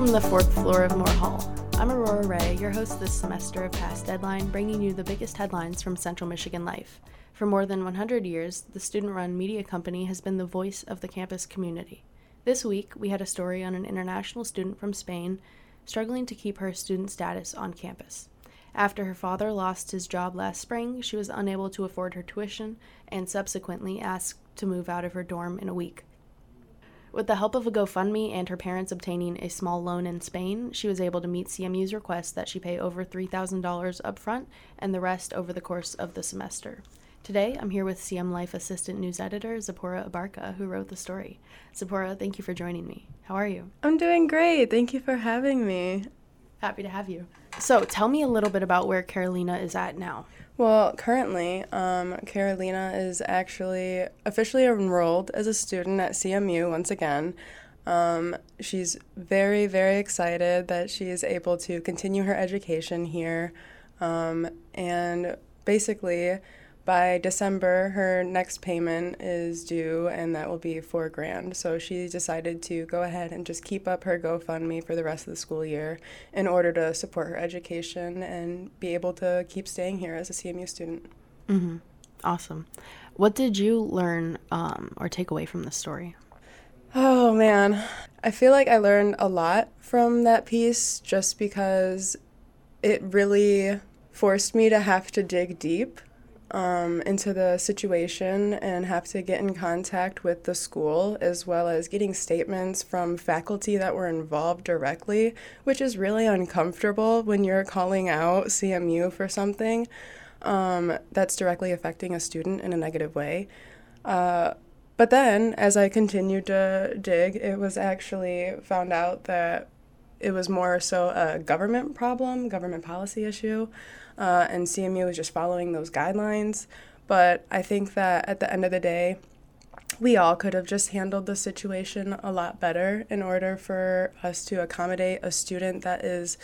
from the fourth floor of Moore Hall. I'm Aurora Ray, your host this semester of Past Deadline, bringing you the biggest headlines from Central Michigan life. For more than 100 years, the student run media company has been the voice of the campus community. This week, we had a story on an international student from Spain struggling to keep her student status on campus. After her father lost his job last spring, she was unable to afford her tuition and subsequently asked to move out of her dorm in a week. With the help of a GoFundMe and her parents obtaining a small loan in Spain, she was able to meet CMU's request that she pay over $3,000 upfront and the rest over the course of the semester. Today, I'm here with CM Life Assistant News Editor Zipporah Abarca, who wrote the story. Zipporah, thank you for joining me. How are you? I'm doing great. Thank you for having me. Happy to have you. So, tell me a little bit about where Carolina is at now. Well, currently, um, Carolina is actually officially enrolled as a student at CMU once again. Um, she's very, very excited that she is able to continue her education here. Um, and basically, by December, her next payment is due, and that will be four grand. So she decided to go ahead and just keep up her GoFundMe for the rest of the school year in order to support her education and be able to keep staying here as a CMU student. Mm-hmm. Awesome. What did you learn um, or take away from the story? Oh man, I feel like I learned a lot from that piece just because it really forced me to have to dig deep um, into the situation and have to get in contact with the school as well as getting statements from faculty that were involved directly, which is really uncomfortable when you're calling out CMU for something um, that's directly affecting a student in a negative way. Uh, but then, as I continued to dig, it was actually found out that it was more so a government problem, government policy issue uh, and CMU was just following those guidelines. But I think that at the end of the day, we all could have just handled the situation a lot better in order for us to accommodate a student that is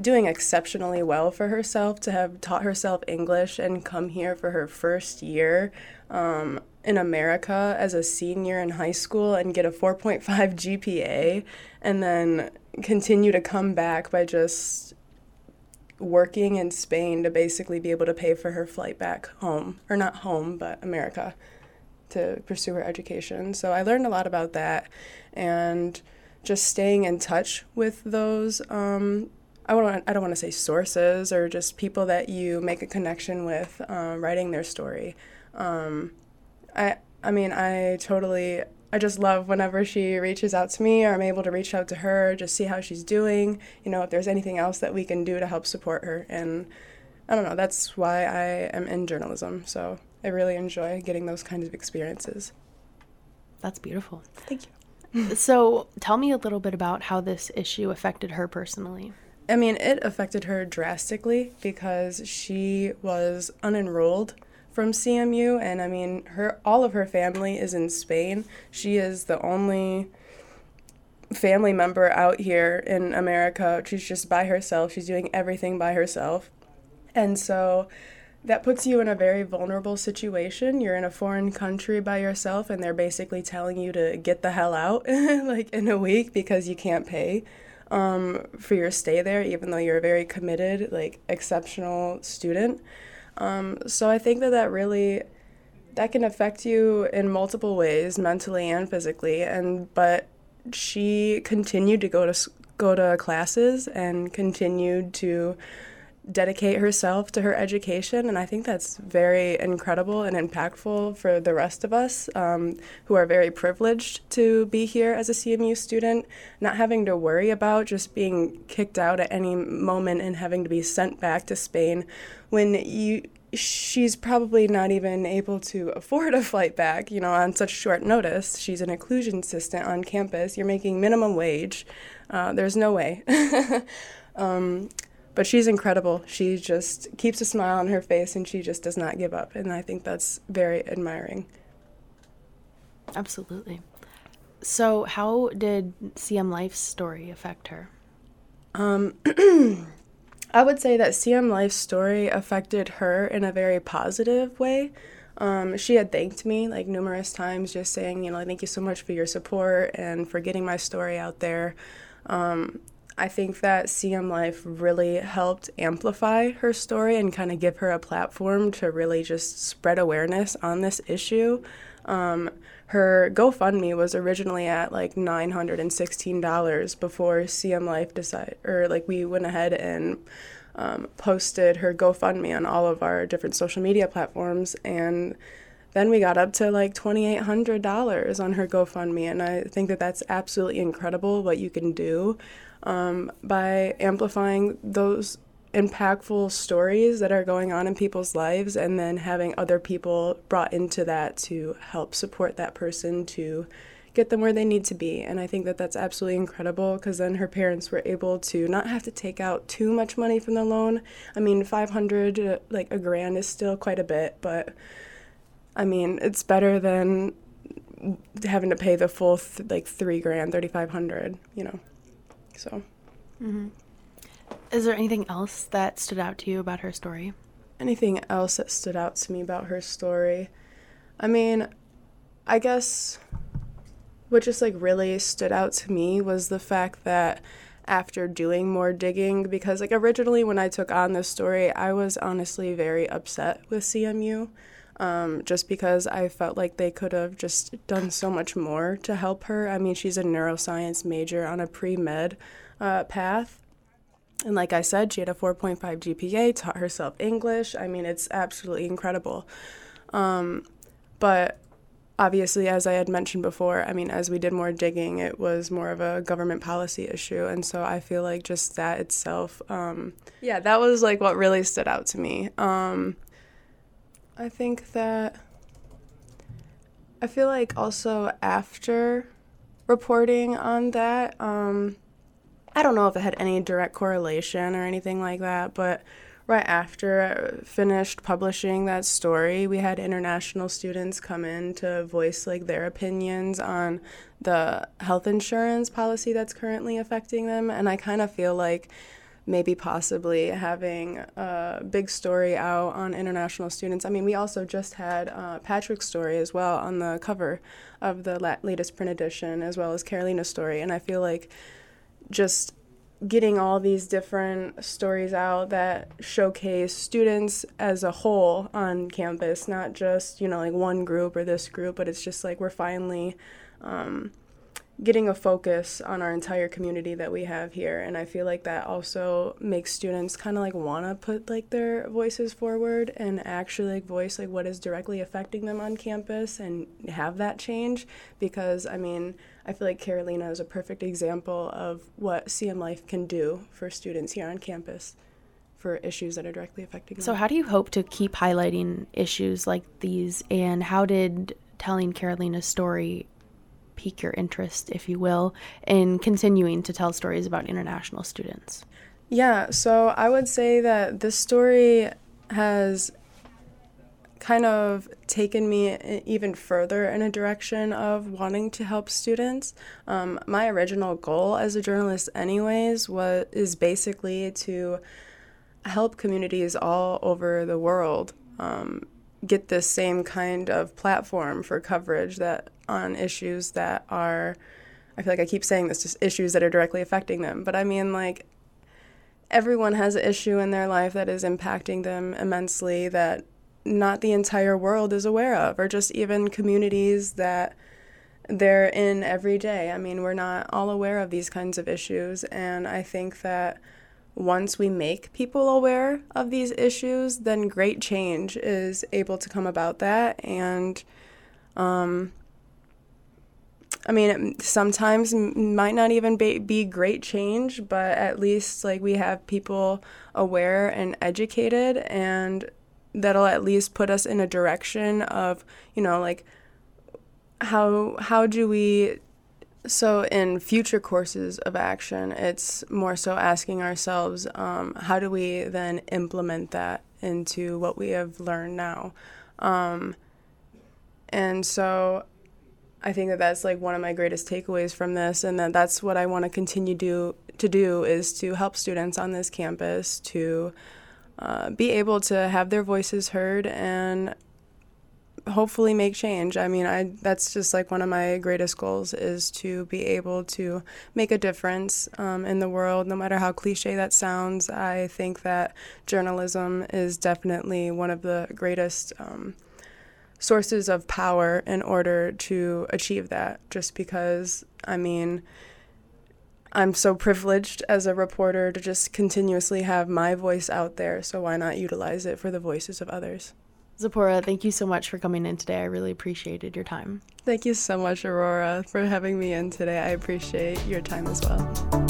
doing exceptionally well for herself to have taught herself English and come here for her first year um, in America as a senior in high school and get a 4.5 GPA and then continue to come back by just working in Spain to basically be able to pay for her flight back home, or not home, but America, to pursue her education. So I learned a lot about that and just staying in touch with those. Um, I, want, I don't want to say sources or just people that you make a connection with uh, writing their story. Um, I, I mean, I totally I just love whenever she reaches out to me or I'm able to reach out to her, just see how she's doing, you know, if there's anything else that we can do to help support her. And I don't know, that's why I am in journalism. So I really enjoy getting those kinds of experiences. That's beautiful. Thank you. so tell me a little bit about how this issue affected her personally. I mean, it affected her drastically because she was unenrolled from CMU, and I mean, her all of her family is in Spain. She is the only family member out here in America. She's just by herself. She's doing everything by herself, and so that puts you in a very vulnerable situation. You're in a foreign country by yourself, and they're basically telling you to get the hell out, like in a week, because you can't pay. Um, for your stay there, even though you're a very committed, like exceptional student. Um, so I think that that really that can affect you in multiple ways, mentally and physically. And but she continued to go to go to classes and continued to dedicate herself to her education. And I think that's very incredible and impactful for the rest of us um, who are very privileged to be here as a CMU student, not having to worry about just being kicked out at any moment and having to be sent back to Spain when you she's probably not even able to afford a flight back, you know, on such short notice. She's an inclusion assistant on campus. You're making minimum wage. Uh, there's no way. um, but she's incredible. She just keeps a smile on her face and she just does not give up. And I think that's very admiring. Absolutely. So, how did CM Life's story affect her? Um, I would say that CM Life's story affected her in a very positive way. Um, she had thanked me like numerous times, just saying, you know, thank you so much for your support and for getting my story out there. Um, I think that CM Life really helped amplify her story and kind of give her a platform to really just spread awareness on this issue. Um, her GoFundMe was originally at like $916 before CM Life decided, or like we went ahead and um, posted her GoFundMe on all of our different social media platforms. And then we got up to like $2,800 on her GoFundMe. And I think that that's absolutely incredible what you can do um, by amplifying those impactful stories that are going on in people's lives and then having other people brought into that to help support that person to get them where they need to be. And i think that that's absolutely incredible because then her parents were able to not have to take out too much money from the loan. I mean 500 uh, like a grand is still quite a bit but i mean it's better than having to pay the full th- like three grand 3500 you know so mm-hmm. Is there anything else that stood out to you about her story? Anything else that stood out to me about her story? I mean, I guess what just like really stood out to me was the fact that after doing more digging, because like originally when I took on this story, I was honestly very upset with CMU. Um, just because I felt like they could have just done so much more to help her. I mean, she's a neuroscience major on a pre med uh, path, and like I said, she had a 4.5 GPA, taught herself English. I mean, it's absolutely incredible. Um, but obviously, as I had mentioned before, I mean, as we did more digging, it was more of a government policy issue. And so I feel like just that itself, um, yeah, that was like what really stood out to me. Um, I think that I feel like also after reporting on that, um, I don't know if it had any direct correlation or anything like that, but right after I finished publishing that story, we had international students come in to voice like their opinions on the health insurance policy that's currently affecting them, and I kind of feel like maybe possibly having a big story out on international students. I mean, we also just had uh, Patrick's story as well on the cover of the la- latest print edition, as well as Carolina's story, and I feel like just getting all these different stories out that showcase students as a whole on campus, not just, you know, like one group or this group, but it's just like we're finally um, getting a focus on our entire community that we have here. And i feel like that also makes students kind of like want to put like their voices forward and actually like voice like what is directly affecting them on campus and have that change. Because i mean i feel like carolina is a perfect example of what cm life can do for students here on campus for issues that are directly affecting them. so how do you hope to keep highlighting issues like these? And how did telling carolina's story pique your interest, if you will, in continuing to tell stories about international students? Yeah, so I would say that this story has kind of taken me even further in a direction of wanting to help students. Um, my original goal as a journalist, anyways, was is basically to help communities all over the world um, get this same kind of platform for coverage that on issues that are I feel like I keep saying this just issues that are directly affecting them but I mean like everyone has an issue in their life that is impacting them immensely that not the entire world is aware of or just even communities that they're in every day. I mean, we're not all aware of these kinds of issues and I think that once we make people aware of these issues, then great change is able to come about that. And um, I mean, sometimes might not even be, be great change, but at least like we have people aware and educated, and that'll at least put us in a direction of, you know, like how how do we so, in future courses of action, it's more so asking ourselves um, how do we then implement that into what we have learned now? Um, and so, I think that that's like one of my greatest takeaways from this, and that that's what I want to continue do, to do is to help students on this campus to uh, be able to have their voices heard and hopefully make change. I mean, I that's just like one of my greatest goals is to be able to make a difference um, in the world, no matter how cliche that sounds. I think that journalism is definitely one of the greatest um, sources of power in order to achieve that. Just because, I mean. I'm so privileged as a reporter to just continuously have my voice out there, so why not utilize it for the voices of others? Zipporah, thank you so much for coming in today. I really appreciated your time. Thank you so much, Aurora, for having me in today. I appreciate your time as well.